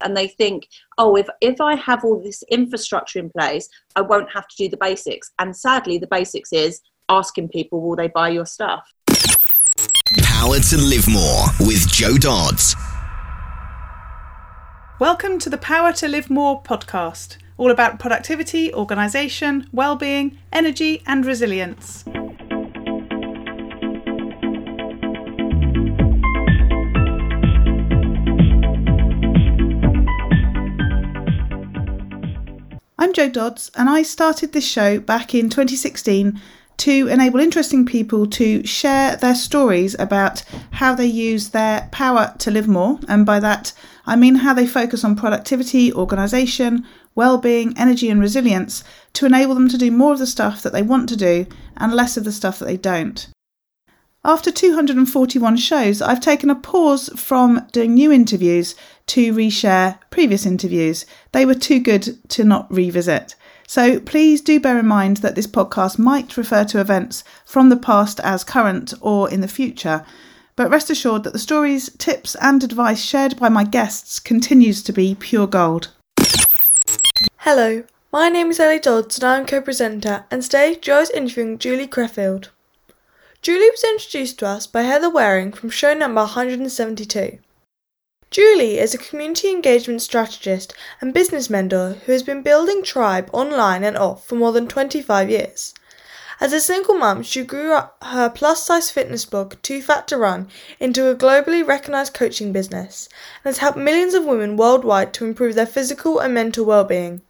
and they think, oh, if, if I have all this infrastructure in place, I won't have to do the basics. And sadly, the basics is asking people, will they buy your stuff? Power to Live More with Joe Dodds. Welcome to the Power to Live More podcast, all about productivity, organisation, well-being, energy and resilience. I'm Joe Dodds, and I started this show back in 2016 to enable interesting people to share their stories about how they use their power to live more. And by that, I mean how they focus on productivity, organisation, well-being, energy, and resilience to enable them to do more of the stuff that they want to do and less of the stuff that they don't. After 241 shows, I've taken a pause from doing new interviews to reshare previous interviews. They were too good to not revisit. So please do bear in mind that this podcast might refer to events from the past as current or in the future. But rest assured that the stories, tips, and advice shared by my guests continues to be pure gold. Hello, my name is Ellie Dodds and I'm co presenter, and today Joe is interviewing Julie Creffield. Julie was introduced to us by Heather Waring from show number 172. Julie is a community engagement strategist and business mentor who has been building Tribe online and off for more than 25 years. As a single mum, she grew her plus size fitness blog, Too Fat to Run, into a globally recognised coaching business and has helped millions of women worldwide to improve their physical and mental well being.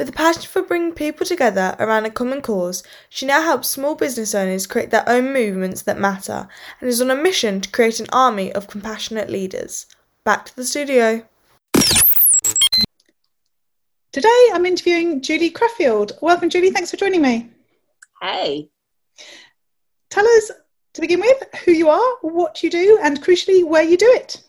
With a passion for bringing people together around a common cause, she now helps small business owners create their own movements that matter and is on a mission to create an army of compassionate leaders. Back to the studio. Today I'm interviewing Julie Creffield. Welcome, Julie. Thanks for joining me. Hey. Tell us, to begin with, who you are, what you do, and crucially, where you do it.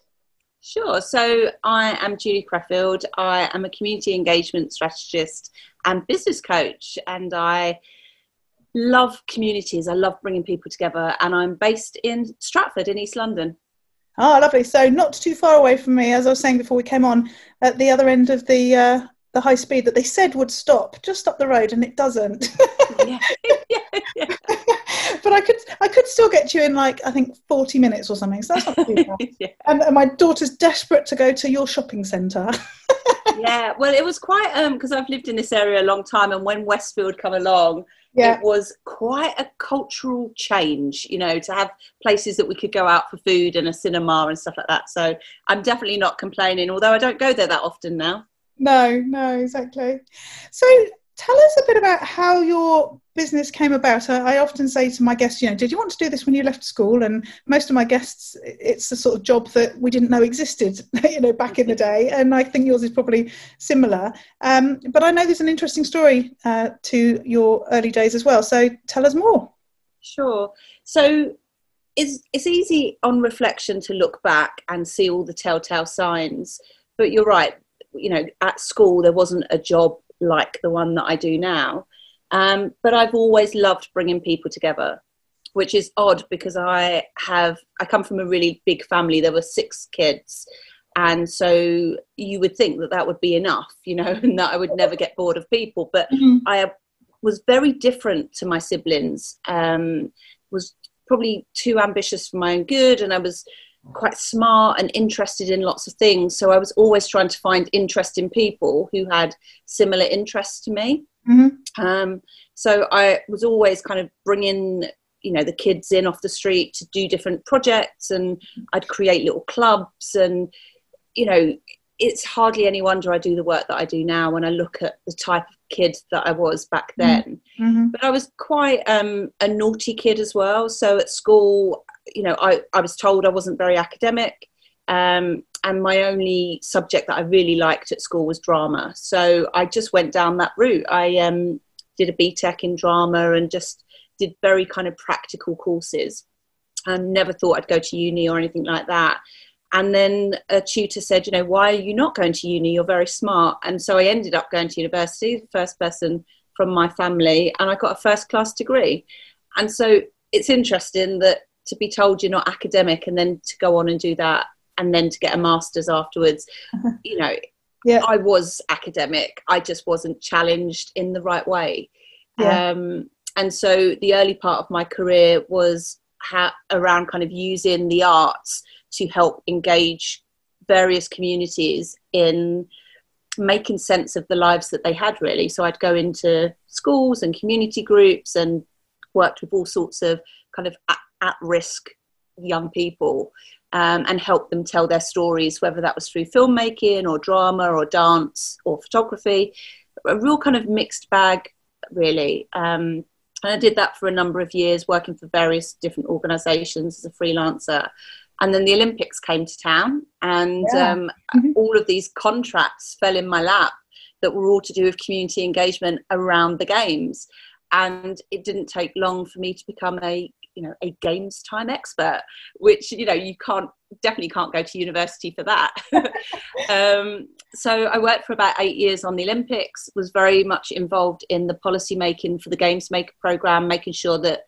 Sure. So I am Julie Creffield. I am a community engagement strategist and business coach, and I love communities. I love bringing people together, and I'm based in Stratford in East London. Oh, lovely. So not too far away from me, as I was saying before we came on, at the other end of the uh, the high speed that they said would stop just up the road, and it doesn't. yeah. yeah, yeah. but I get you in like I think forty minutes or something. So that's not too bad. yeah. and, and, my daughter's desperate to go to your shopping centre. yeah, well, it was quite um because I've lived in this area a long time, and when Westfield come along, yeah. it was quite a cultural change, you know, to have places that we could go out for food and a cinema and stuff like that. So I'm definitely not complaining, although I don't go there that often now. No, no, exactly. So tell us a bit about how your business came about. I, I, often say to my guests, you know, did you want to do this when you left school? And most of my guests, it's the sort of job that we didn't know existed, you know, back in the day. And I think yours is probably similar. Um, but I know there's an interesting story uh, to your early days as well. So tell us more. Sure. So it's, it's easy on reflection to look back and see all the telltale signs. But you're right, you know, at school there wasn't a job like the one that I do now. Um, but I've always loved bringing people together, which is odd because I have I come from a really big family. There were six kids, and so you would think that that would be enough, you know, and that I would never get bored of people. But mm-hmm. I was very different to my siblings. Um, was probably too ambitious for my own good, and I was quite smart and interested in lots of things. So I was always trying to find interesting people who had similar interests to me. Mm-hmm. Um, so I was always kind of bringing, you know, the kids in off the street to do different projects, and I'd create little clubs. And you know, it's hardly any wonder I do the work that I do now when I look at the type of kid that I was back mm-hmm. then. Mm-hmm. But I was quite um, a naughty kid as well. So at school, you know, I, I was told I wasn't very academic. Um, and my only subject that I really liked at school was drama. So I just went down that route. I um, did a BTEC in drama and just did very kind of practical courses and never thought I'd go to uni or anything like that. And then a tutor said, you know, why are you not going to uni? You're very smart. And so I ended up going to university, the first person from my family, and I got a first class degree. And so it's interesting that to be told you're not academic and then to go on and do that and then to get a master's afterwards. you know, yeah. I was academic. I just wasn't challenged in the right way. Yeah. Um, and so the early part of my career was ha- around kind of using the arts to help engage various communities in making sense of the lives that they had really so i'd go into schools and community groups and worked with all sorts of kind of at, risk young people um, and help them tell their stories whether that was through filmmaking or drama or dance or photography a real kind of mixed bag really um, and I did that for a number of years, working for various different organisations as a freelancer. And then the Olympics came to town, and yeah. um, mm-hmm. all of these contracts fell in my lap that were all to do with community engagement around the games. And it didn't take long for me to become a you know a games time expert which you know you can't definitely can't go to university for that um, so i worked for about eight years on the olympics was very much involved in the policy making for the games maker program making sure that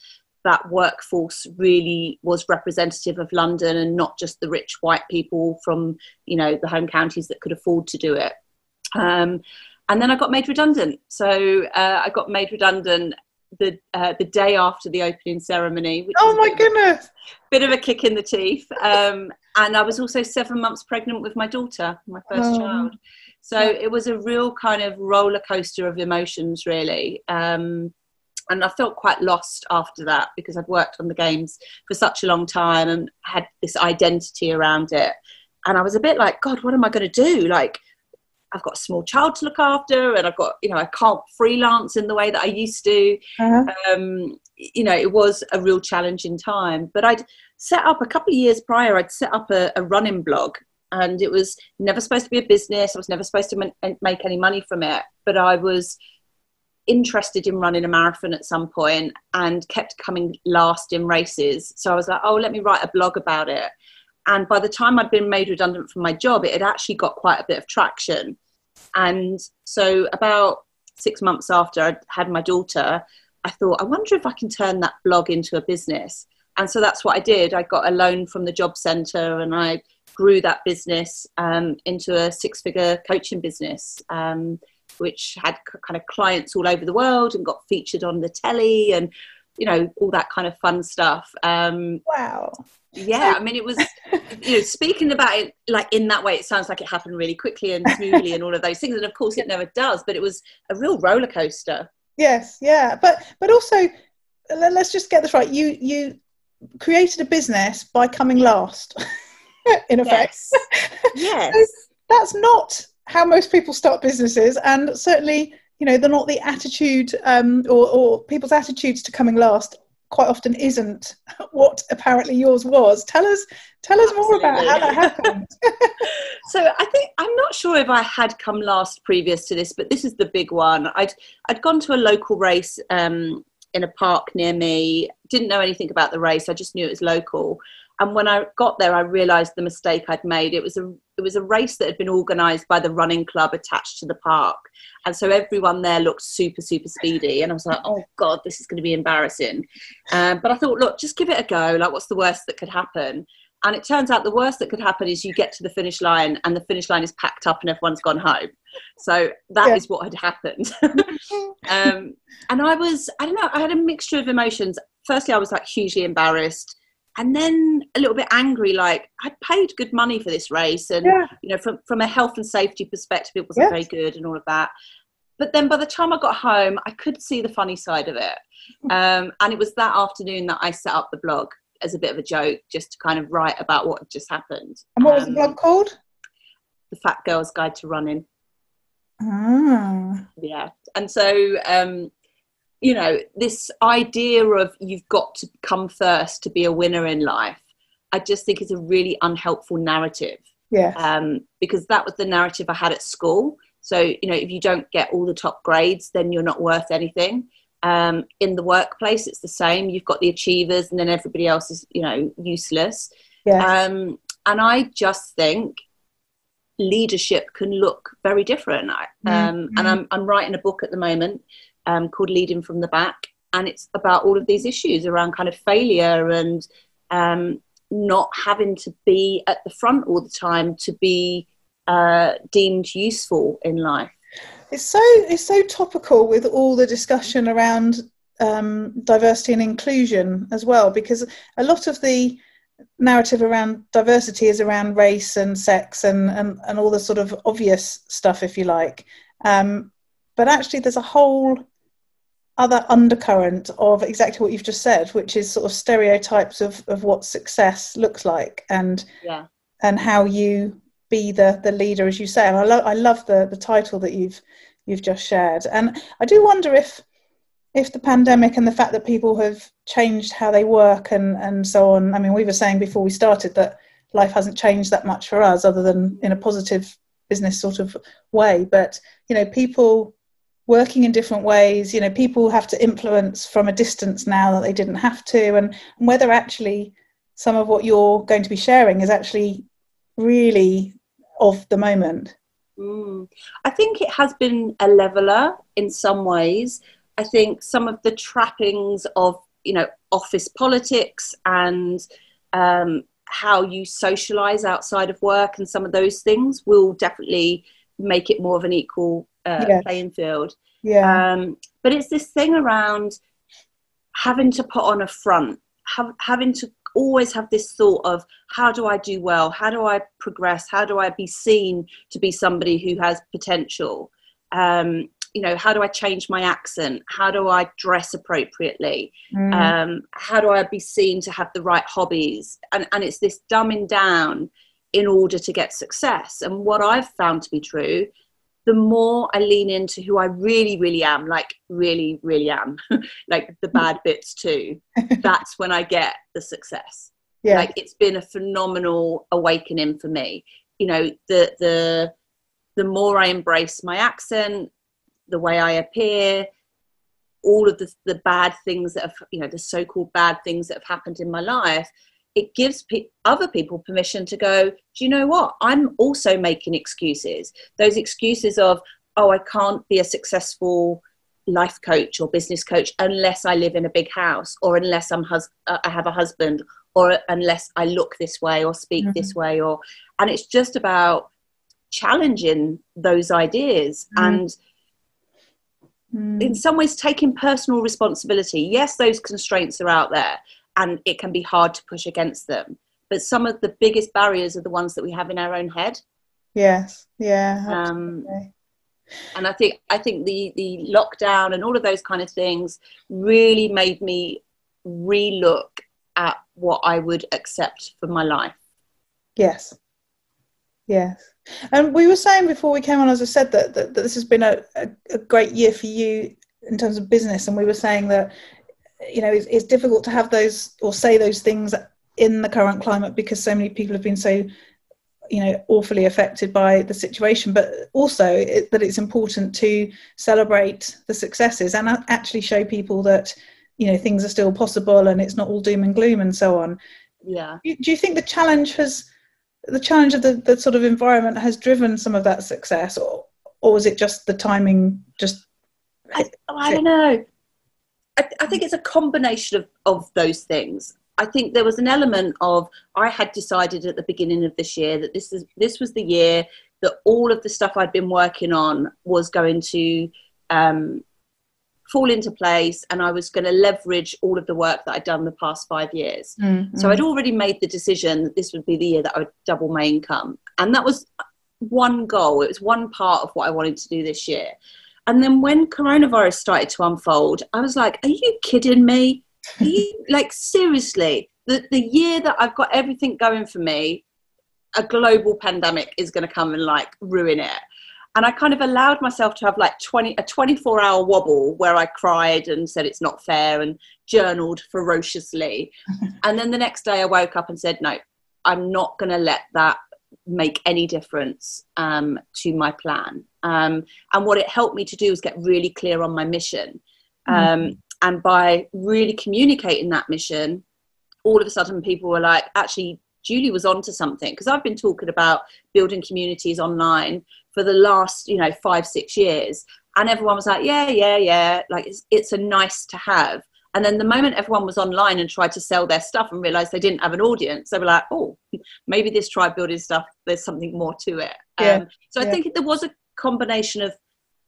that workforce really was representative of london and not just the rich white people from you know the home counties that could afford to do it um, and then I got made redundant. So uh, I got made redundant the uh, the day after the opening ceremony. oh my goodness! bit of a kick in the teeth. Um, and I was also seven months pregnant with my daughter, my first oh. child. So yeah. it was a real kind of roller coaster of emotions, really. Um, and I felt quite lost after that because I'd worked on the games for such a long time and had this identity around it. And I was a bit like, God, what am I going to do? Like, I've got a small child to look after, and I've got you know I can't freelance in the way that I used to. Uh-huh. Um, you know, it was a real challenging time. But I'd set up a couple of years prior. I'd set up a, a running blog, and it was never supposed to be a business. I was never supposed to make any money from it. But I was interested in running a marathon at some point and kept coming last in races. So I was like, oh, let me write a blog about it. And by the time I'd been made redundant from my job, it had actually got quite a bit of traction. And so, about six months after I'd had my daughter, I thought, I wonder if I can turn that blog into a business. And so that's what I did. I got a loan from the job centre and I grew that business um, into a six figure coaching business, um, which had c- kind of clients all over the world and got featured on the telly and, you know, all that kind of fun stuff. Um, wow yeah. I mean it was you know speaking about it like in that way it sounds like it happened really quickly and smoothly and all of those things. And of course it never does but it was a real roller coaster. Yes. Yeah. But but also let's just get this right. You you created a business by coming last in effect. Yes, yes. so that's not how most people start businesses. And certainly you know they're not the attitude um, or, or people's attitudes to coming last quite often isn't what apparently yours was. Tell us, tell us Absolutely. more about how that happened. so I think I'm not sure if I had come last previous to this, but this is the big one. I'd I'd gone to a local race um, in a park near me. Didn't know anything about the race. I just knew it was local. And when I got there, I realised the mistake I'd made. It was a it was a race that had been organised by the running club attached to the park, and so everyone there looked super super speedy. And I was like, oh god, this is going to be embarrassing. Um, but I thought, look, just give it a go. Like, what's the worst that could happen? And it turns out the worst that could happen is you get to the finish line and the finish line is packed up and everyone's gone home. So that yeah. is what had happened. um, and I was, I don't know, I had a mixture of emotions. Firstly, I was like hugely embarrassed and then a little bit angry like i'd paid good money for this race and yeah. you know from, from a health and safety perspective it wasn't yes. very good and all of that but then by the time i got home i could see the funny side of it hmm. um, and it was that afternoon that i set up the blog as a bit of a joke just to kind of write about what had just happened and what was um, the blog called the fat girl's guide to running ah. yeah and so um, you know, this idea of you've got to come first to be a winner in life, I just think is a really unhelpful narrative. Yeah. Um, because that was the narrative I had at school. So, you know, if you don't get all the top grades, then you're not worth anything. Um, in the workplace, it's the same. You've got the achievers, and then everybody else is, you know, useless. Yes. Um, and I just think leadership can look very different. Mm-hmm. Um, and I'm, I'm writing a book at the moment um, called Leading from the Back. And it's about all of these issues around kind of failure and um, not having to be at the front all the time to be uh, deemed useful in life. It's so it's so topical with all the discussion around um, diversity and inclusion as well, because a lot of the narrative around diversity is around race and sex and, and, and all the sort of obvious stuff, if you like. Um, but actually, there's a whole other undercurrent of exactly what you've just said, which is sort of stereotypes of, of what success looks like and yeah. and how you be the the leader, as you say. And I love I love the the title that you've you've just shared. And I do wonder if if the pandemic and the fact that people have changed how they work and and so on. I mean, we were saying before we started that life hasn't changed that much for us, other than in a positive business sort of way. But you know, people working in different ways. You know, people have to influence from a distance now that they didn't have to, and, and whether actually some of what you're going to be sharing is actually really of the moment. Mm. I think it has been a leveler in some ways. I think some of the trappings of you know office politics and um, how you socialize outside of work and some of those things will definitely make it more of an equal uh, yes. playing field. Yeah. Um, but it's this thing around having to put on a front, have, having to always have this thought of how do I do well? How do I progress? How do I be seen to be somebody who has potential? Um, you know, how do I change my accent? How do I dress appropriately? Mm. Um, how do I be seen to have the right hobbies? And, and it's this dumbing down in order to get success. And what I've found to be true the more I lean into who I really, really am, like really, really am, like the hmm. bad bits too, that's when I get the success. Yeah. Like it's been a phenomenal awakening for me. You know, the the the more I embrace my accent, the way I appear, all of the the bad things that have, you know, the so-called bad things that have happened in my life, it gives pe- other people permission to go, do you know what? I'm also making excuses. Those excuses of, oh, I can't be a successful life coach or business coach unless I live in a big house or unless I'm hus- uh, I have a husband or unless I look this way or speak mm-hmm. this way or and it's just about challenging those ideas mm-hmm. and mm. in some ways taking personal responsibility yes those constraints are out there and it can be hard to push against them. But some of the biggest barriers are the ones that we have in our own head. Yes, yeah. Um, and I think I think the the lockdown and all of those kind of things really made me relook at what I would accept for my life. Yes. Yes. And we were saying before we came on, as I said, that, that, that this has been a, a, a, great year for you in terms of business. And we were saying that you know it's, it's difficult to have those or say those things in the current climate because so many people have been so you know awfully affected by the situation. But also it, that it's important to celebrate the successes and actually show people that you know things are still possible and it's not all doom and gloom and so on. Yeah. Do you think the challenge has the challenge of the, the sort of environment has driven some of that success or or was it just the timing just I, oh, I don't know I, I think it's a combination of, of those things. I think there was an element of I had decided at the beginning of this year that this is this was the year that all of the stuff I'd been working on was going to um, fall into place, and I was going to leverage all of the work that I'd done the past five years. Mm-hmm. So I'd already made the decision that this would be the year that I would double my income, and that was one goal. It was one part of what I wanted to do this year. And then when coronavirus started to unfold, I was like, are you kidding me? You, like, seriously, the, the year that I've got everything going for me, a global pandemic is going to come and like ruin it. And I kind of allowed myself to have like 20, a 24 hour wobble where I cried and said it's not fair and journaled ferociously. and then the next day I woke up and said, no, I'm not going to let that make any difference um, to my plan. Um, and what it helped me to do was get really clear on my mission. Um, mm-hmm. And by really communicating that mission, all of a sudden people were like, actually, Julie was onto something. Because I've been talking about building communities online for the last, you know, five, six years. And everyone was like, yeah, yeah, yeah. Like it's, it's a nice to have. And then the moment everyone was online and tried to sell their stuff and realized they didn't have an audience, they were like, oh, maybe this tribe building stuff, there's something more to it. Yeah. Um, so I think there was a combination of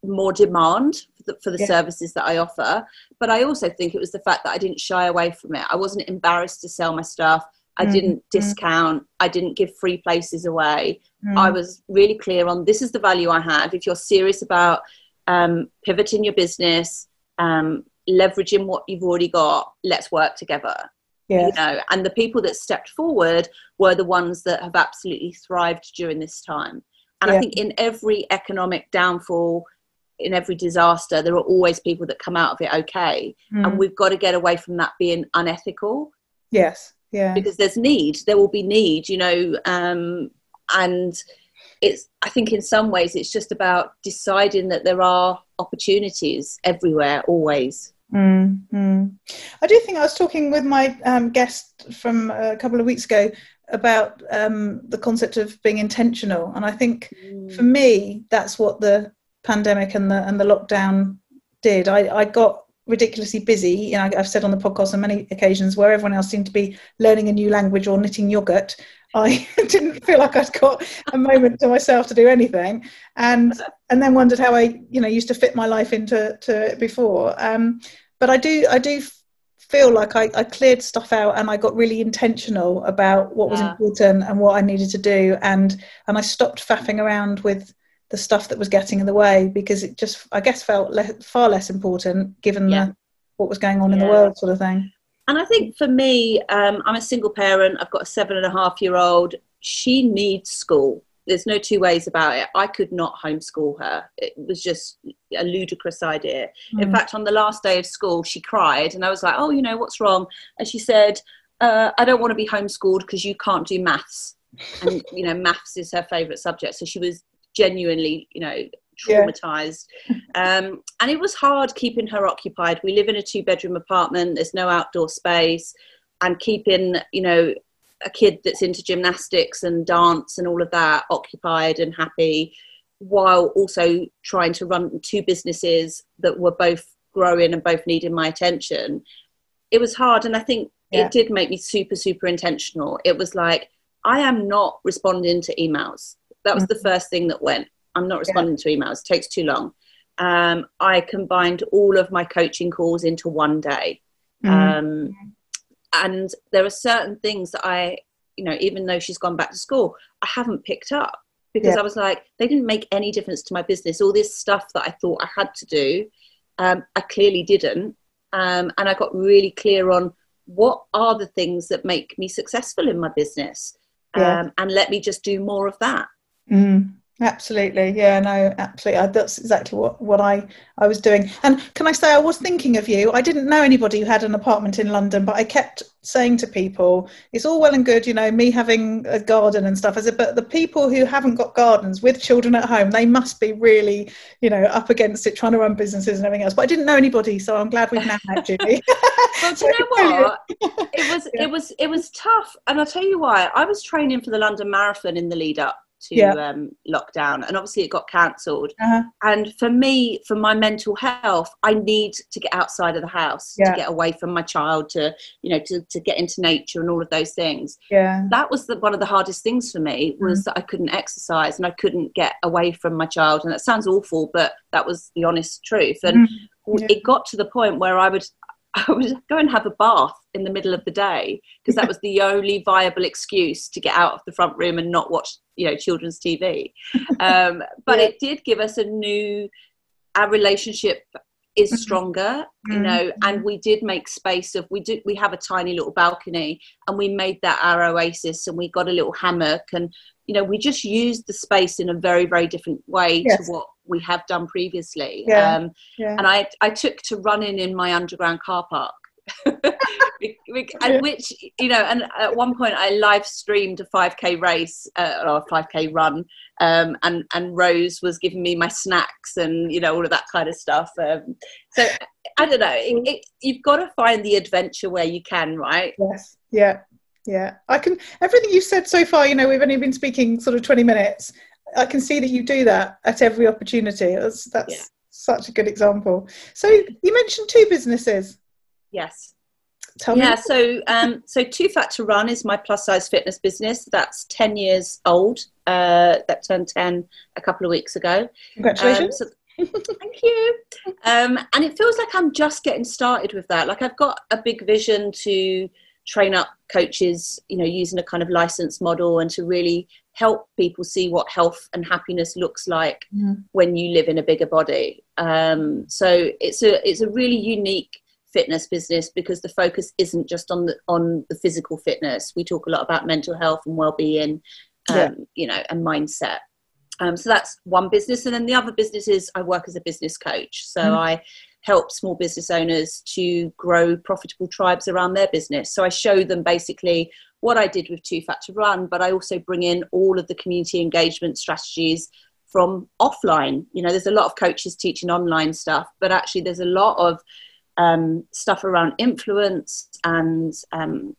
more demand for the, for the Yeah. services that I offer. But I also think it was the fact that I didn't shy away from it. I wasn't embarrassed to sell my stuff. I Mm, didn't mm. discount. I didn't give free places away. Mm. I was really clear on this is the value I have. If you're serious about um, pivoting your business, um, leveraging what you've already got, let's work together. yeah. You know, and the people that stepped forward were the ones that have absolutely thrived during this time. And Yeah. I think in every economic downfall, in every disaster, there are always people that come out of it okay. Mm. And we've got to get away from that being unethical yes. Yeah. because there's need there will be need you know um, and it's i think in some ways it's just about deciding that there are opportunities everywhere always Mm, mm. I do think I was talking with my um, guest from a couple of weeks ago about um, the concept of being intentional, and I think for me that's what the pandemic and the and the lockdown did. I, I got ridiculously busy. You know, I've said on the podcast on many occasions where everyone else seemed to be learning a new language or knitting yogurt. I didn't feel like I'd got a moment to myself to do anything, and and then wondered how I, you know, used to fit my life into to it before. Um, but I do, I do feel like I, I cleared stuff out and I got really intentional about what was Yeah. important and what I needed to do, and and I stopped faffing around with the stuff that was getting in the way because it just, I guess, felt le- far less important given Yeah. the what was going on in the world, sort of thing. and i think for me um, i'm a single parent i've got a seven and a half year old she needs school there's no two ways about it i could not homeschool her it was just a ludicrous idea In Mm. fact, on the last day of school, she cried, and I was like, "Oh, you know what's wrong?" And she said, uh, "I don't want to be homeschooled because you can't do maths." And you know, maths is her favourite subject, so she was genuinely, you know, Yeah. traumatized. Um, and it was hard keeping her occupied. We live in a two-bedroom apartment. There's no outdoor space, and keeping, you know, a kid that's into gymnastics and dance and all of that occupied and happy while also trying to run two businesses that were both growing and both needing my attention. It was hard and i think Yeah. it did make me super super intentional. It was like i am not responding to emails. That was the first thing that went. I'm not responding to emails. It takes too long. Um, i combined all of my coaching calls into one day. Mm. um, and there are certain things that I, you know, even though she's gone back to school, I haven't picked up because Yeah. I was like, they didn't make any difference to my business. All this stuff that I thought I had to do, um, I clearly didn't. Um, and I got really clear on what are the things that make me successful in my business. Yeah. Um, and let me just do more of that. Mm, absolutely. Yeah, no, absolutely. That's exactly what, what I, I was doing. And can I say, I was thinking of you. I didn't know anybody who had an apartment in London, but I kept saying to people, it's all well and good, you know, me having a garden and stuff. I said, but the people who haven't got gardens with children at home, they must be really, you know, up against it, trying to run businesses and everything else. But I didn't know anybody, so I'm glad we've now met Julie. Well, do you know what? It was Yeah. it was it was tough, and I'll tell you why. I was training for the London Marathon in the lead up to Yeah. um, lockdown, and obviously it got cancelled. Uh-huh. And for me, for my mental health, I need to get outside of the house Yeah. to get away from my child, to you know, to, to get into nature and all of those things. Yeah. That was the, one of the hardest things for me was that I couldn't exercise and I couldn't get away from my child. And that sounds awful, but that was the honest truth. And Mhm. Yeah. it got to the point where I would I would go and have a bath in the middle of the day because that was the only viable excuse to get out of the front room and not watch you know children's TV. Um, but Yeah. it did give us a new our relationship is Mhm. stronger you Mhm. know and we did make space of we do we have a tiny little balcony and we made that our oasis and we got a little hammock and you know we just used the space in a very very different way Yes. to what we have done previously Yeah. um, Yeah. and I, I took to running in my underground car park. And which you know and at one point i live streamed a 5k race uh, or a 5k run um, and and rose was giving me my snacks and you know all of that kind of stuff um, so i don't know it, it, you've got to find the adventure where you can right Yes. Yeah. Yeah. I can, everything you've said so far, you know, we've only been speaking sort of 20 minutes. I can see that you do that at every opportunity. That's, that's Yeah. such a good example. So you mentioned two businesses. Yes. Tell yeah, me. so um, so Too Fat to Run is my plus size fitness business. That's ten years old. Uh, that turned ten a couple of weeks ago. Um, Congratulations. so- thank you. Um, and it feels like I'm just getting started with that. Like I've got a big vision to train up coaches, you know, using a kind of license model and to really help people see what health and happiness looks like Mhm. when you live in a bigger body. Um, so it's a it's a really unique fitness business because the focus isn't just on the on the physical fitness. We talk a lot about mental health and well-being, um, Yeah. you know, and mindset. Um, so that's one business, and then the other business is I work as a business coach. So Mm. I help small business owners to grow profitable tribes around their business. So I show them basically what I did with Too Fat to Run, but I also bring in all of the community engagement strategies from offline. You know, there's a lot of coaches teaching online stuff, but actually there's a lot of um, stuff around influence and um,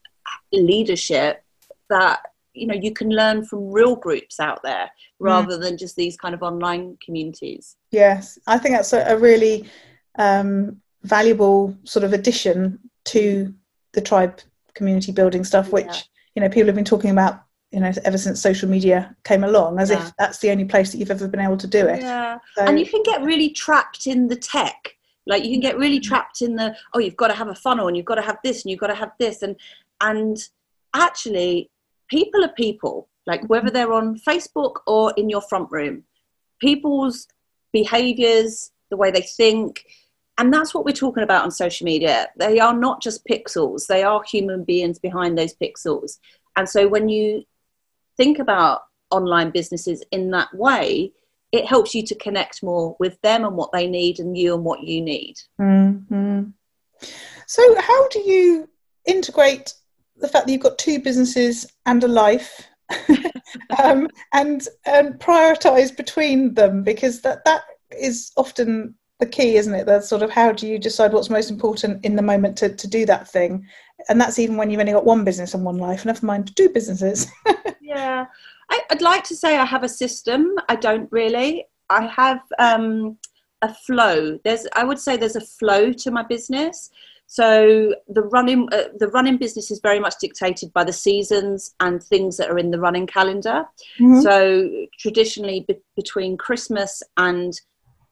leadership that you know you can learn from real groups out there rather than just these kind of online communities. Yes, I think that's a, a really um, valuable sort of addition to the tribe community building stuff, which Yeah. you know people have been talking about, you know, ever since social media came along, as Yeah. if that's the only place that you've ever been able to do it. Yeah. So, and you can get really trapped in the tech like you can get really mm-hmm. trapped in the oh you've got to have a funnel and you've got to have this and you've got to have this and and actually people are people. Like whether mm-hmm. they're on facebook or in your front room people's behaviors the way they think and that's what we're talking about on social media. They are not just pixels. They are human beings behind those pixels. And so when you think about online businesses in that way it helps you to connect more with them and what they need and you and what you need. Mhm. So, how do you integrate the fact that you've got two businesses and a life, um, and and prioritize between them? Because that that is often the key, isn't it? That's sort of how do you decide what's most important in the moment to, to do that thing, and that's even when you've only got one business and one life. Never mind two businesses. Yeah. I, I'd like to say I have a system. I don't really. I have um, a flow. There's, I would say, there's a flow to my business. So the running, uh, the running business is very much dictated by the seasons and things that are in the running calendar. Mhm. So traditionally, be- between Christmas and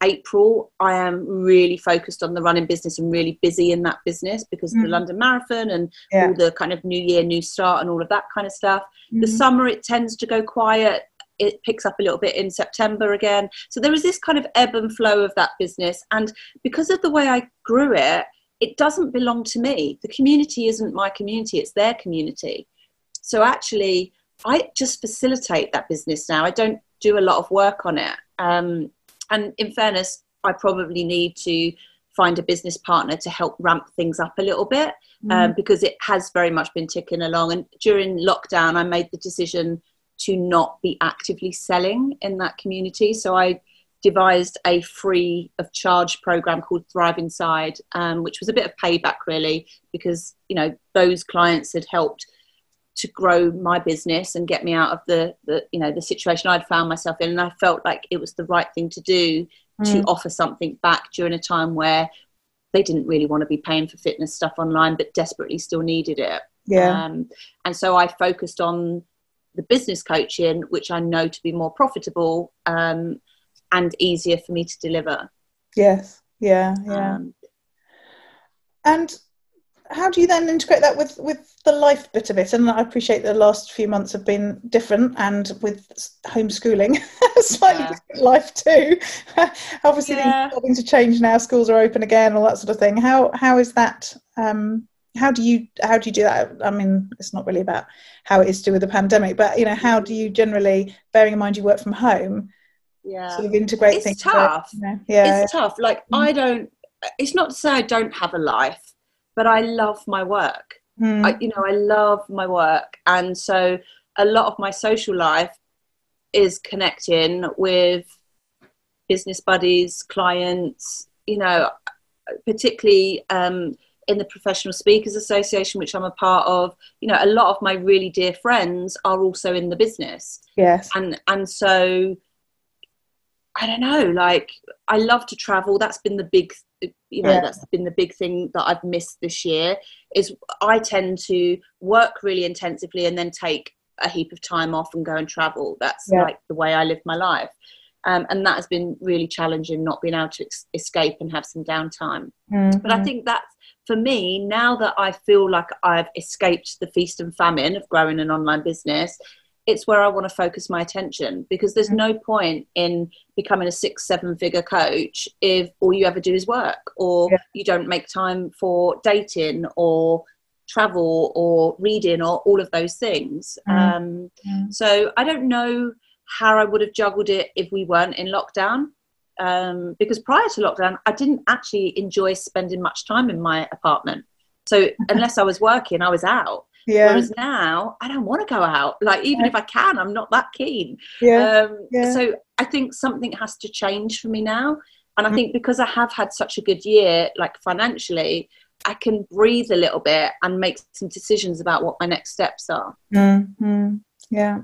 April, I am really focused on the running business and really busy in that business because of the Mhm. London Marathon and Yeah. all the kind of New Year, New Start, and all of that kind of stuff. The Mhm. summer, it tends to go quiet. It picks up a little bit in September again. So there is this kind of ebb and flow of that business. And because of the way I grew it, it doesn't belong to me. The community isn't my community, it's their community. So actually, I just facilitate that business now. I don't do a lot of work on it. Um, and in fairness, I probably need to find a business partner to help ramp things up a little bit um, because it has very much been ticking along. And during lockdown, I made the decision to not be actively selling in that community. So I devised a free of charge program called Thrive Inside, um, which was a bit of payback really, because you know those clients had helped to grow my business and get me out of the, the you know the situation I'd found myself in, and I felt like it was the right thing to do to Mm. offer something back during a time where they didn't really want to be paying for fitness stuff online, but desperately still needed it. yeah. Um, and so I focused on the business coaching, which I know to be more profitable um, and easier for me to deliver. yes. Yeah. Yeah. Um, And how do you then integrate that with with the life bit of it? And I appreciate the last few months have been different, and with homeschooling, slightly Yeah. different life too. Obviously, things Yeah. are starting to change now. Schools are open again, all that sort of thing. How how is that? Um, how do you how do you do that? I mean, it's not really about how it is to do with the pandemic, but you know, how do you generally, bearing in mind you work from home, yeah. sort of integrate It's things? tough. you know, yeah, It's tough. Like, Mm. I don't, it's not to say I don't have a life, but I love my work. Mm, I, you know, I love my work, and so a lot of my social life is connecting with business buddies, clients. You know, particularly um, in the Professional Speakers Association, which I'm a part of. You know, a lot of my really dear friends are also in the business, yes. and and so I don't know, like I love to travel. That's been the big, you know, Yeah. that's been the big thing that I've missed this year. Is I tend to work really intensively and then take a heap of time off and go and travel. That's Yeah. like the way I live my life, um, and that has been really challenging. Not being able to ex- escape and have some downtime. But I think that's for me now that I feel like I've escaped the feast and famine of growing an online business. It's where I want to focus my attention because there's no point in becoming a six, seven figure coach if all you ever do is work or Yeah. you don't make time for dating or travel or reading or all of those things. Mm. Um, Mm. so I don't know how I would have juggled it if we weren't in lockdown. Um, because prior to lockdown, I didn't actually enjoy spending much time in my apartment. So unless I was working, I was out. Yeah, Whereas now, I don't want to go out. Like even if I can, I'm not that keen. yeah, Um, yeah. So I think something has to change for me now. And I Mm. think because I have had such a good year, like financially, I can breathe a little bit and make some decisions about what my next steps are. Mm, mm, yeah.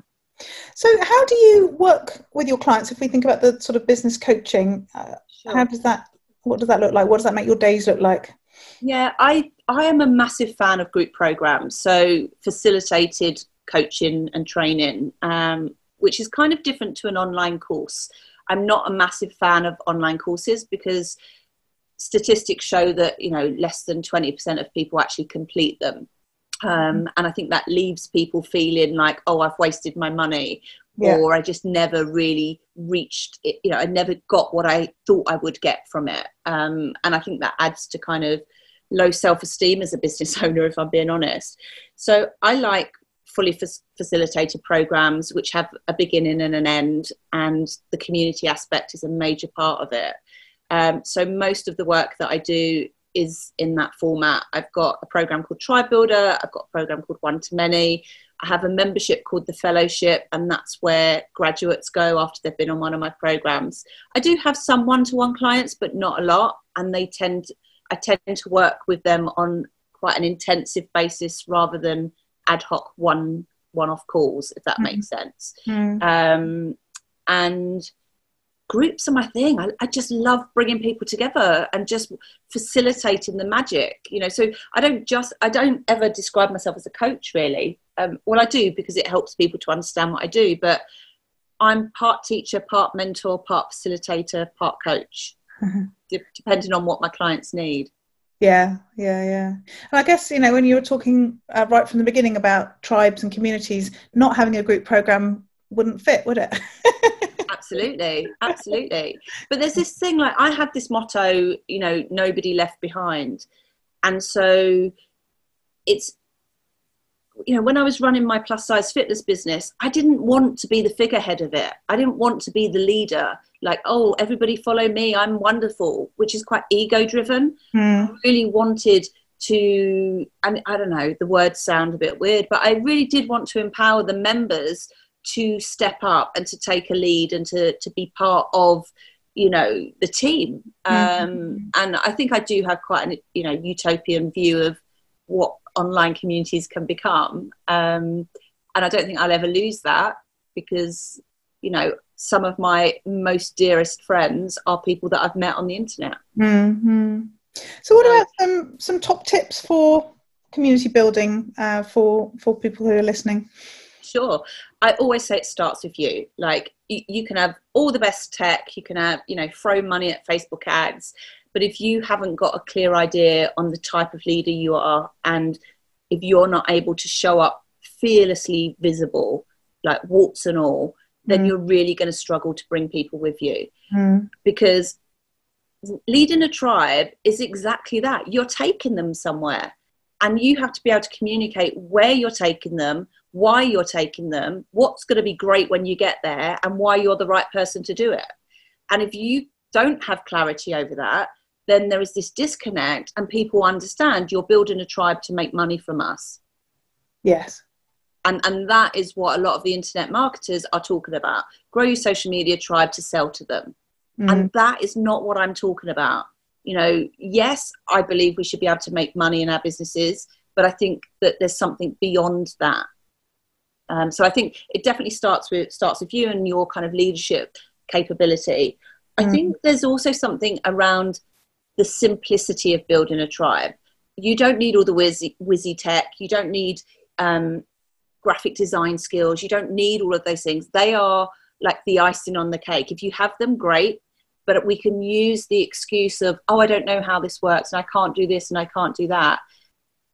So, how do you work with your clients? If we think about the sort of business coaching, uh, how does that? What does that look like? What does that make your days look like? Yeah, I I am a massive fan of group programs, so facilitated coaching and training, um, which is kind of different to an online course. I'm not a massive fan of online courses because statistics show that you know less than 20% of people actually complete them. Um, and I think that leaves people feeling like, oh, I've wasted my money, Yeah. or I just never really reached it. You know, I never got what I thought I would get from it. Um, and I think that adds to kind of low self esteem as a business owner, if I'm being honest. So I like fully fac- facilitated programs which have a beginning and an end, and the community aspect is a major part of it. Um, so most of the work that I do is in that format. I've got a program called Tribe Builder, I've got a program called One to Many. I have a membership called the Fellowship, and that's where graduates go after they've been on one of my programs. I do have some one-to-one clients, but not a lot, and they tend I tend to work with them on quite an intensive basis rather than ad hoc one one-off calls, if that Mhm. makes sense. Mm, Um, and groups are my thing. I, I just love bringing people together and just facilitating the magic. You know, so I don't just I don't ever describe myself as a coach really. Um, well, I do because it helps people to understand what I do, but I'm part teacher, part mentor, part facilitator, part coach, depending on what my clients need. Yeah, yeah, yeah. And I guess, you know, when you were talking uh, right from the beginning about tribes and communities, not having a group program wouldn't fit, would it? absolutely absolutely but there's this thing like i had this motto you know nobody left behind and so it's you know when i was running my plus size fitness business i didn't want to be the figurehead of it i didn't want to be the leader like oh everybody follow me i'm wonderful which is quite ego driven Mm, I really wanted to and I don't know the words sound a bit weird but I really did want to empower the members to step up and to take a lead and to to be part of you know the team. Um Mhm. and I think I do have quite an you know utopian view of what online communities can become. Um and I don't think I'll ever lose that because you know some of my most dearest friends are people that I've met on the internet mm, mm. So, what about some some top tips for community building uh, for for people who are listening? Sure. I always say it starts with you. Like you, you can have all the best tech, you can have, you know, throw money at Facebook ads, but if you haven't got a clear idea on the type of leader you are and if you're not able to show up fearlessly visible, like warts and all, then Mm. you're really going to struggle to bring people with you Mm, because leading a tribe is exactly that. You're taking them somewhere, and you have to be able to communicate where you're taking them, why you're taking them, what's going to be great when you get there, and why you're the right person to do it. And if you don't have clarity over that, then there is this disconnect, and people understand you're building a tribe to make money from us. yes. And, and that is what a lot of the internet marketers are talking about. Grow your social media tribe to sell to them Mm, and that is not what i'm talking about you know yes i believe we should be able to make money in our businesses but i think that there's something beyond that um, so i think it definitely starts with starts with you and your kind of leadership capability. I Mm. think there's also something around the simplicity of building a tribe. You don't need all the whizzy, whizzy tech. You don't need um, graphic design skills. You don't need all of those things. They are like the icing on the cake. If you have them, great. But we can use the excuse of, oh, I don't know how this works, and I can't do this, and I can't do that.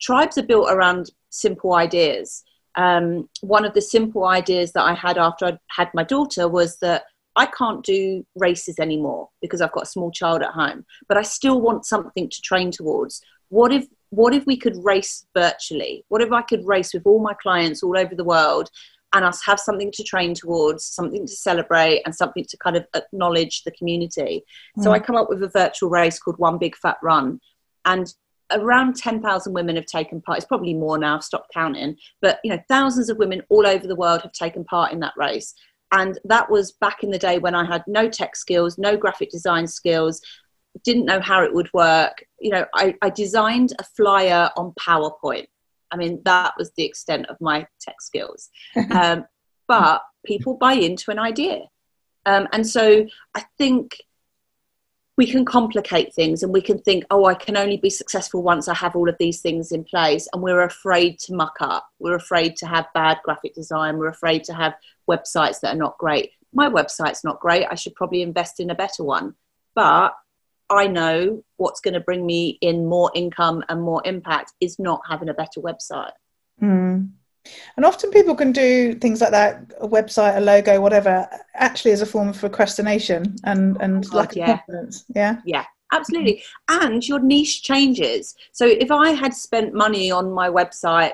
Tribes are built around simple ideas. Um, one of the simple ideas that I had after I had my daughter was that I can't do races anymore because I've got a small child at home, but I still want something to train towards. What if what if we could race virtually? What if I could race with all my clients all over the world and us have something to train towards, something to celebrate, and something to kind of acknowledge the community? So I mm. come up with a virtual race called One Big Fat Run, and around 10,000 women have taken part. It's probably more now, I've stopped counting, but you know, thousands of women all over the world have taken part in that race. And that was back in the day when I had no tech skills, no graphic design skills, didn't know how it would work. You know, I, I designed a flyer on PowerPoint. I mean, that was the extent of my tech skills. Um, but people buy into an idea. Um, and so I think we can complicate things and we can think, oh, I can only be successful once I have all of these things in place. And we're afraid to muck up. We're afraid to have bad graphic design. We're afraid to have websites that are not great. My website's not great. I should probably invest in a better one. But I know what's going to bring me in more income and more impact is not having a better website. Mm. And often people can do things like that, a website, a logo, whatever, actually as a form of procrastination and, and Oh, lack of yeah. confidence. Yeah. Yeah, absolutely. And your niche changes. So if I had spent money on my website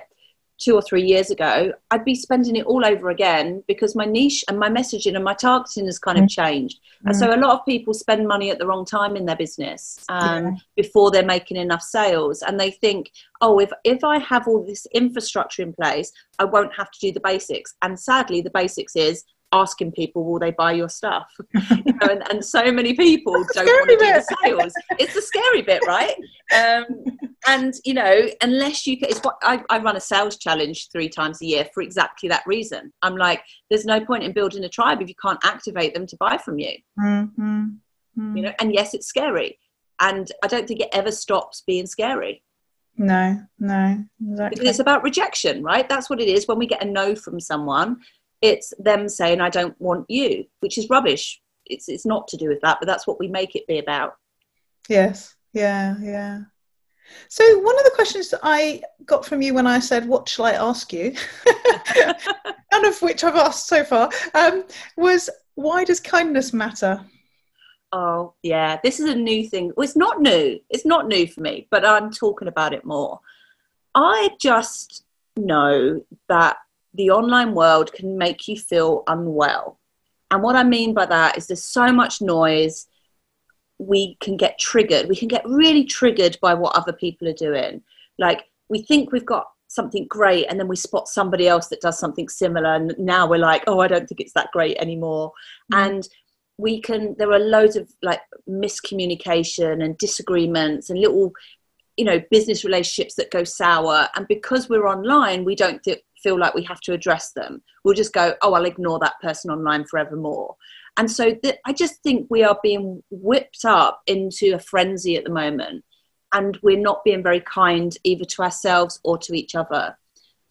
two or three years ago, I'd be spending it all over again because my niche and my messaging and my targeting has kind of changed. And so a lot of people spend money at the wrong time in their business um, Yeah. before they're making enough sales. And they think, oh, if, if I have all this infrastructure in place, I won't have to do the basics. And sadly, the basics is asking people, will they buy your stuff? you know, and, and so many people That's don't want to do the sales. It's the scary bit, right? Um, and you know, unless you, it's what I, I run a sales challenge three times a year for exactly that reason. I'm like, there's no point in building a tribe if you can't activate them to buy from you. Mm, mm, mm. You know, and yes, it's scary, and I don't think it ever stops being scary No, no, because it's about rejection, right? That's what it is. When we get a no from someone, it's them saying, "I don't want you," which is rubbish. It's it's not to do with that, but that's what we make it be about. Yes, yeah, yeah. So one of the questions that I got from you when I said, "What shall I ask you?" none of which I've asked so far, um, was why does kindness matter? Oh, yeah, this is a new thing. Well, it's not new. It's not new for me, but I'm talking about it more. I just know that the online world can make you feel unwell. And what I mean by that is there's so much noise. We can get triggered. We can get really triggered by what other people are doing. Like we think we've got something great and then we spot somebody else that does something similar and now we're like oh i don't think it's that great anymore mm. and we can there are loads of like miscommunication and disagreements and little you know business relationships that go sour and because we're online we don't th- feel like we have to address them. We'll just go oh i'll ignore that person online forevermore. And so th- i just think we are being whipped up into a frenzy at the moment and we're not being very kind either to ourselves or to each other.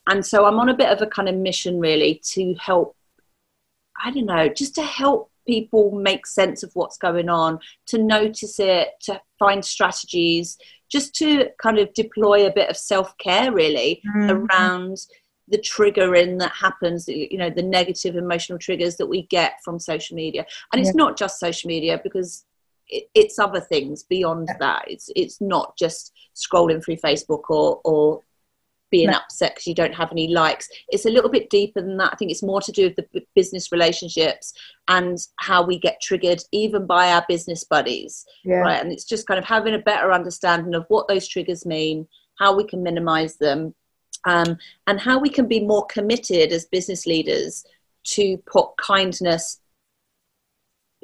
And so i'm on a bit of a kind of mission really to help i don't know just to help people make sense of what's going on to notice it to find strategies just to kind of deploy a bit of self-care really mm-hmm. around the triggering that happens you know the negative emotional triggers that we get from social media. And it's Yeah. not just social media because it, it's other things beyond that. It's it's not just scrolling through facebook or or being No. upset because you don't have any likes. It's a little bit deeper than that. I think it's more to do with the b- business relationships and how we get triggered even by our business buddies Yeah, right? And it's just kind of having a better understanding of what those triggers mean how we can minimize them um, and how we can be more committed as business leaders to put kindness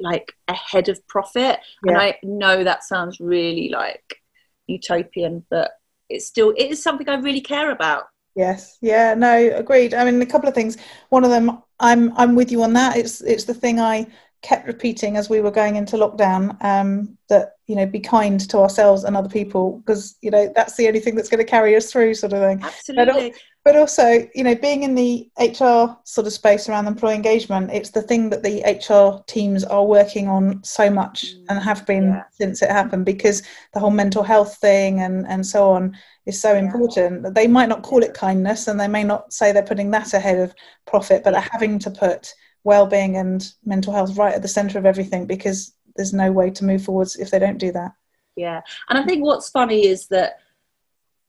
like ahead of profit and i know that sounds really like utopian but it's still it is something i really care about Yes, yeah, no, agreed. I mean, a couple of things. One of them, I'm I'm with you on that. It's it's the thing I kept repeating as we were going into lockdown um, that you know be kind to ourselves and other people because you know that's the only thing that's going to carry us through sort of thing absolutely but, also you know being in the hr sort of space around employee engagement it's the thing that the hr teams are working on so much mm. and have been yeah. since it happened because the whole mental health thing and and so on is so yeah. important they might not call it kindness and they may not say they're putting that ahead of profit but they're having to put well-being and mental health right at the center of everything because there's no way to move forwards if they don't do that yeah and i think what's funny is that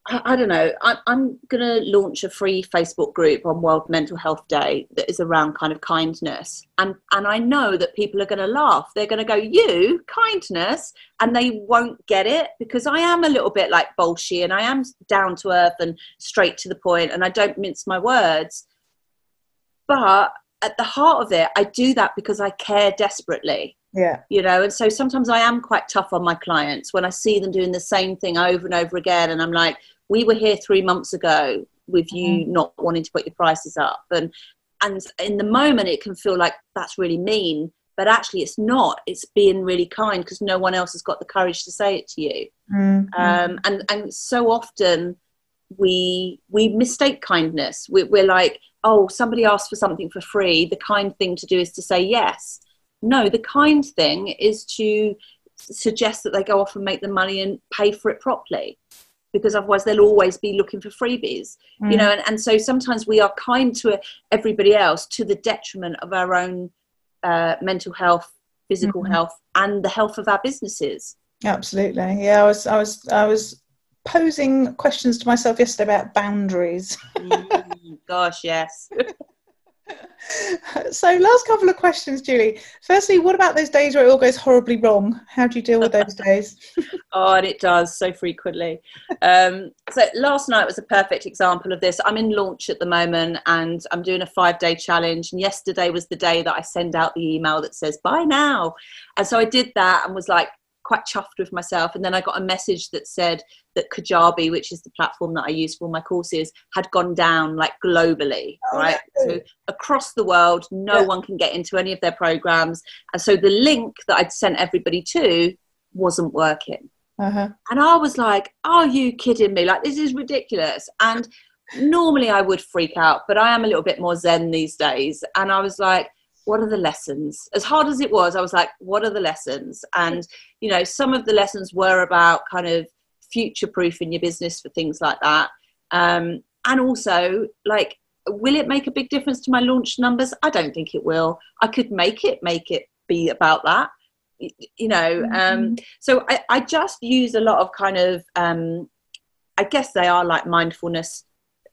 I, I don't know. I, I'm going to launch a free Facebook group on World Mental Health Day that is around kind of kindness, and and I know that people are going to laugh. They're going to go, "You kindness," and they won't get it because I am a little bit like Bolshe, and I am down to earth and straight to the point, and I don't mince my words. But at the heart of it, I do that because I care desperately. Yeah. You know, and so sometimes I am quite tough on my clients when I see them doing the same thing over and over again. And I'm like, we were here three months ago with you mm-hmm. not wanting to put your prices up. And and in the moment it can feel like that's really mean, but actually it's not. It's being really kind because no one else has got the courage to say it to you. Mm-hmm. Um, and and so often we we mistake kindness. We, we're like, oh, somebody asked for something for free. The kind thing to do is to say yes. No, the kind thing is to suggest that they go off and make the money and pay for it properly because otherwise they'll always be looking for freebies mm. you know and, and so sometimes we are kind to everybody else to the detriment of our own uh, mental health physical mm-hmm. health and the health of our businesses absolutely yeah i was i was i was posing questions to myself yesterday about boundaries. Mm, gosh yes. So last couple of questions julie. Firstly what about those days where it all goes horribly wrong? How do you deal with those days? Oh and it does so frequently. Um, so last night was a perfect example of this. I'm in launch at the moment and i'm doing a five day challenge and yesterday was the day that i send out the email that says buy now. And so i did that and was like quite chuffed with myself. And then I got a message that said that Kajabi, which is the platform that I use for all my courses, had gone down like globally, oh, right? No. So across the world, no yeah. one can get into any of their programs. And so the link that I'd sent everybody to wasn't working. Uh-huh. And I was like, are you kidding me? Like, this is ridiculous. And normally I would freak out, but I am a little bit more zen these days. And I was like, what are the lessons? As hard as it was i was like what are the lessons? And you know some of the lessons were about kind of future proofing your business for things like that. Um, and also like will it make a big difference to my launch numbers? I don't think it will. I could make it make it be about that you know um, mm-hmm. um, so I, I, just use a lot of kind of um, i guess they are like mindfulness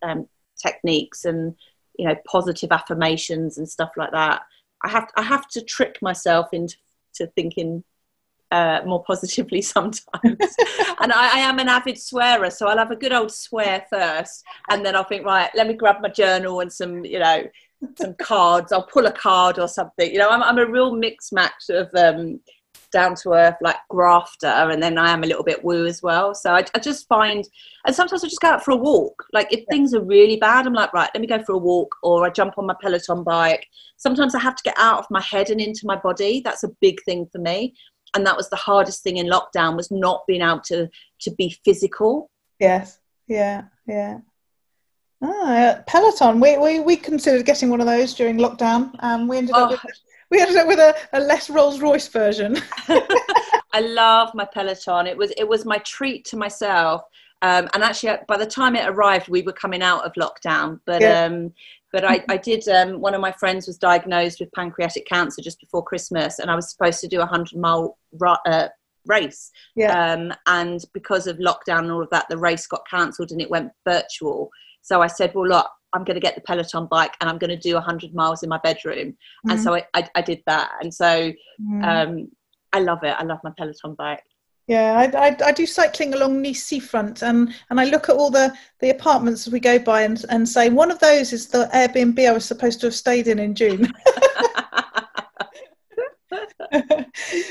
um, techniques and you know positive affirmations and stuff like that I have I have to trick myself into thinking uh, more positively sometimes. and I, I, am an avid swearer, so I'll have a good old swear first, and then I'll think, right, let me grab my journal and some, you know, some cards. I'll pull a card or something. You know, I'm, I'm a real mix match of um, down to earth, like grafter, and then I am a little bit woo as well. So I, I just find, and sometimes I just go out for a walk. Like if things are really bad, I'm like, right, let me go for a walk, or I jump on my Peloton bike. Sometimes I have to get out of my head and into my body. That's a big thing for me, and that was the hardest thing in lockdown was not being able to to be physical. Yes. Yeah. Yeah. Ah, Peloton. We, we we considered getting one of those during lockdown. Um, we ended oh, up with we ended up with a, a less Rolls Royce version. I love my Peloton. It was it was my treat to myself. Um, and actually, by the time it arrived, we were coming out of lockdown. But yeah. um, but I, I did. Um, one of my friends was diagnosed with pancreatic cancer just before Christmas, and I was supposed to do a hundred mile uh, race. Yeah. Um, and because of lockdown and all of that, the race got cancelled and it went virtual. So I said, well, look, I'm going to get the Peloton bike and I'm going to do 100 miles in my bedroom. Mm-hmm. And so I, I, I, did that. And so mm. um, I love it. I love my Peloton bike. Yeah, I, I, I, do cycling along Nice seafront, and, and I look at all the, the apartments we go by and, and say one of those is the Airbnb I was supposed to have stayed in in June.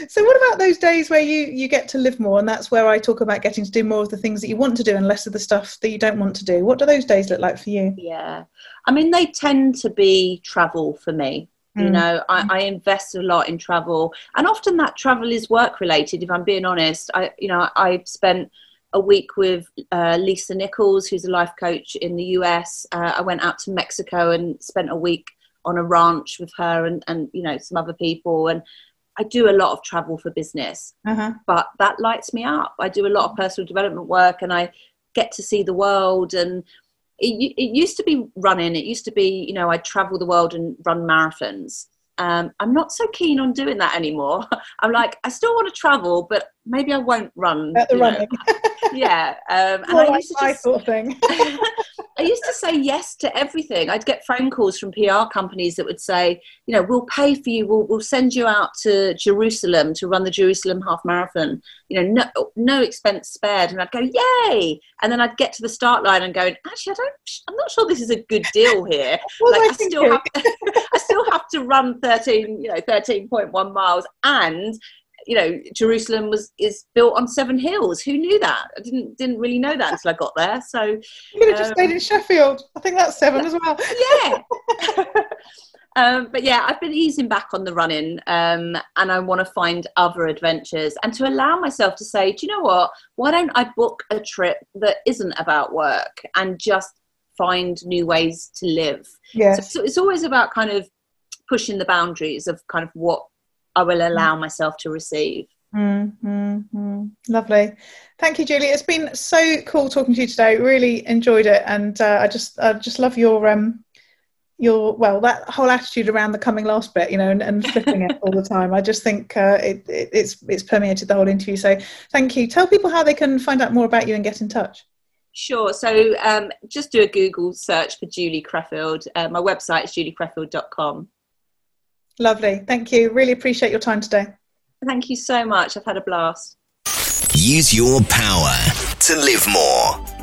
so what about those days where you you get to live more and that's where i talk about getting to do more of the things that you want to do and less of the stuff that you don't want to do what do those days look like for you yeah i mean they tend to be travel for me You know, I, I invest a lot in travel, and often that travel is work related. If I'm being honest, I, you know, I spent a week with uh, Lisa Nichols, who's a life coach in the US. Uh, I went out to Mexico and spent a week on a ranch with her and, and you know some other people. And I do a lot of travel for business, Uh-huh. but that lights me up. I do a lot of personal development work, and I get to see the world. And it, it used to be running. It used to be you know I'd travel the world and run marathons. Um, I'm not so keen on doing that anymore. I'm like, I still want to travel, but maybe I won't run. At the running. yeah. Um, and More I like used to just, sort of thing. I used to say yes to everything. I'd get phone calls from PR companies that would say, you know, we'll pay for you. We'll, we'll send you out to Jerusalem to run the Jerusalem half marathon. You know, no, no expense spared. And I'd go, yay! And then I'd get to the start line and go, actually, I don't. I'm not sure this is a good deal here. Like, I I still have, I still have to run 13, you know, 13.1 miles and you know jerusalem was is built on seven hills. Who knew that? I didn't didn't really know that until i got there. So You could have just Um, stayed in Sheffield. I think that's seven as well. yeah. Um, but yeah i've been easing back on the running um, and i want to find other adventures. And to allow myself to say do you know what? Why don't i book a trip that isn't about work and just find new ways to live? Yes. so it's always about kind of pushing the boundaries of kind of what i will allow myself to receive Mm, mm, mm. Lovely. Thank you, Julie. It's been so cool talking to you today. Really enjoyed it, and uh, I just, I just love your, um, your, well, that whole attitude around the coming last bit, you know, and, and flipping it all the time. I just think uh, it, it, it's, it's permeated the whole interview. So, thank you. Tell people how they can find out more about you and get in touch. Sure. So um, just do a Google search for Julie Creffield. Uh, my website is juliecreffield.com. Lovely. Thank you. Really appreciate your time today. Thank you so much. I've had a blast. Use your power to live more.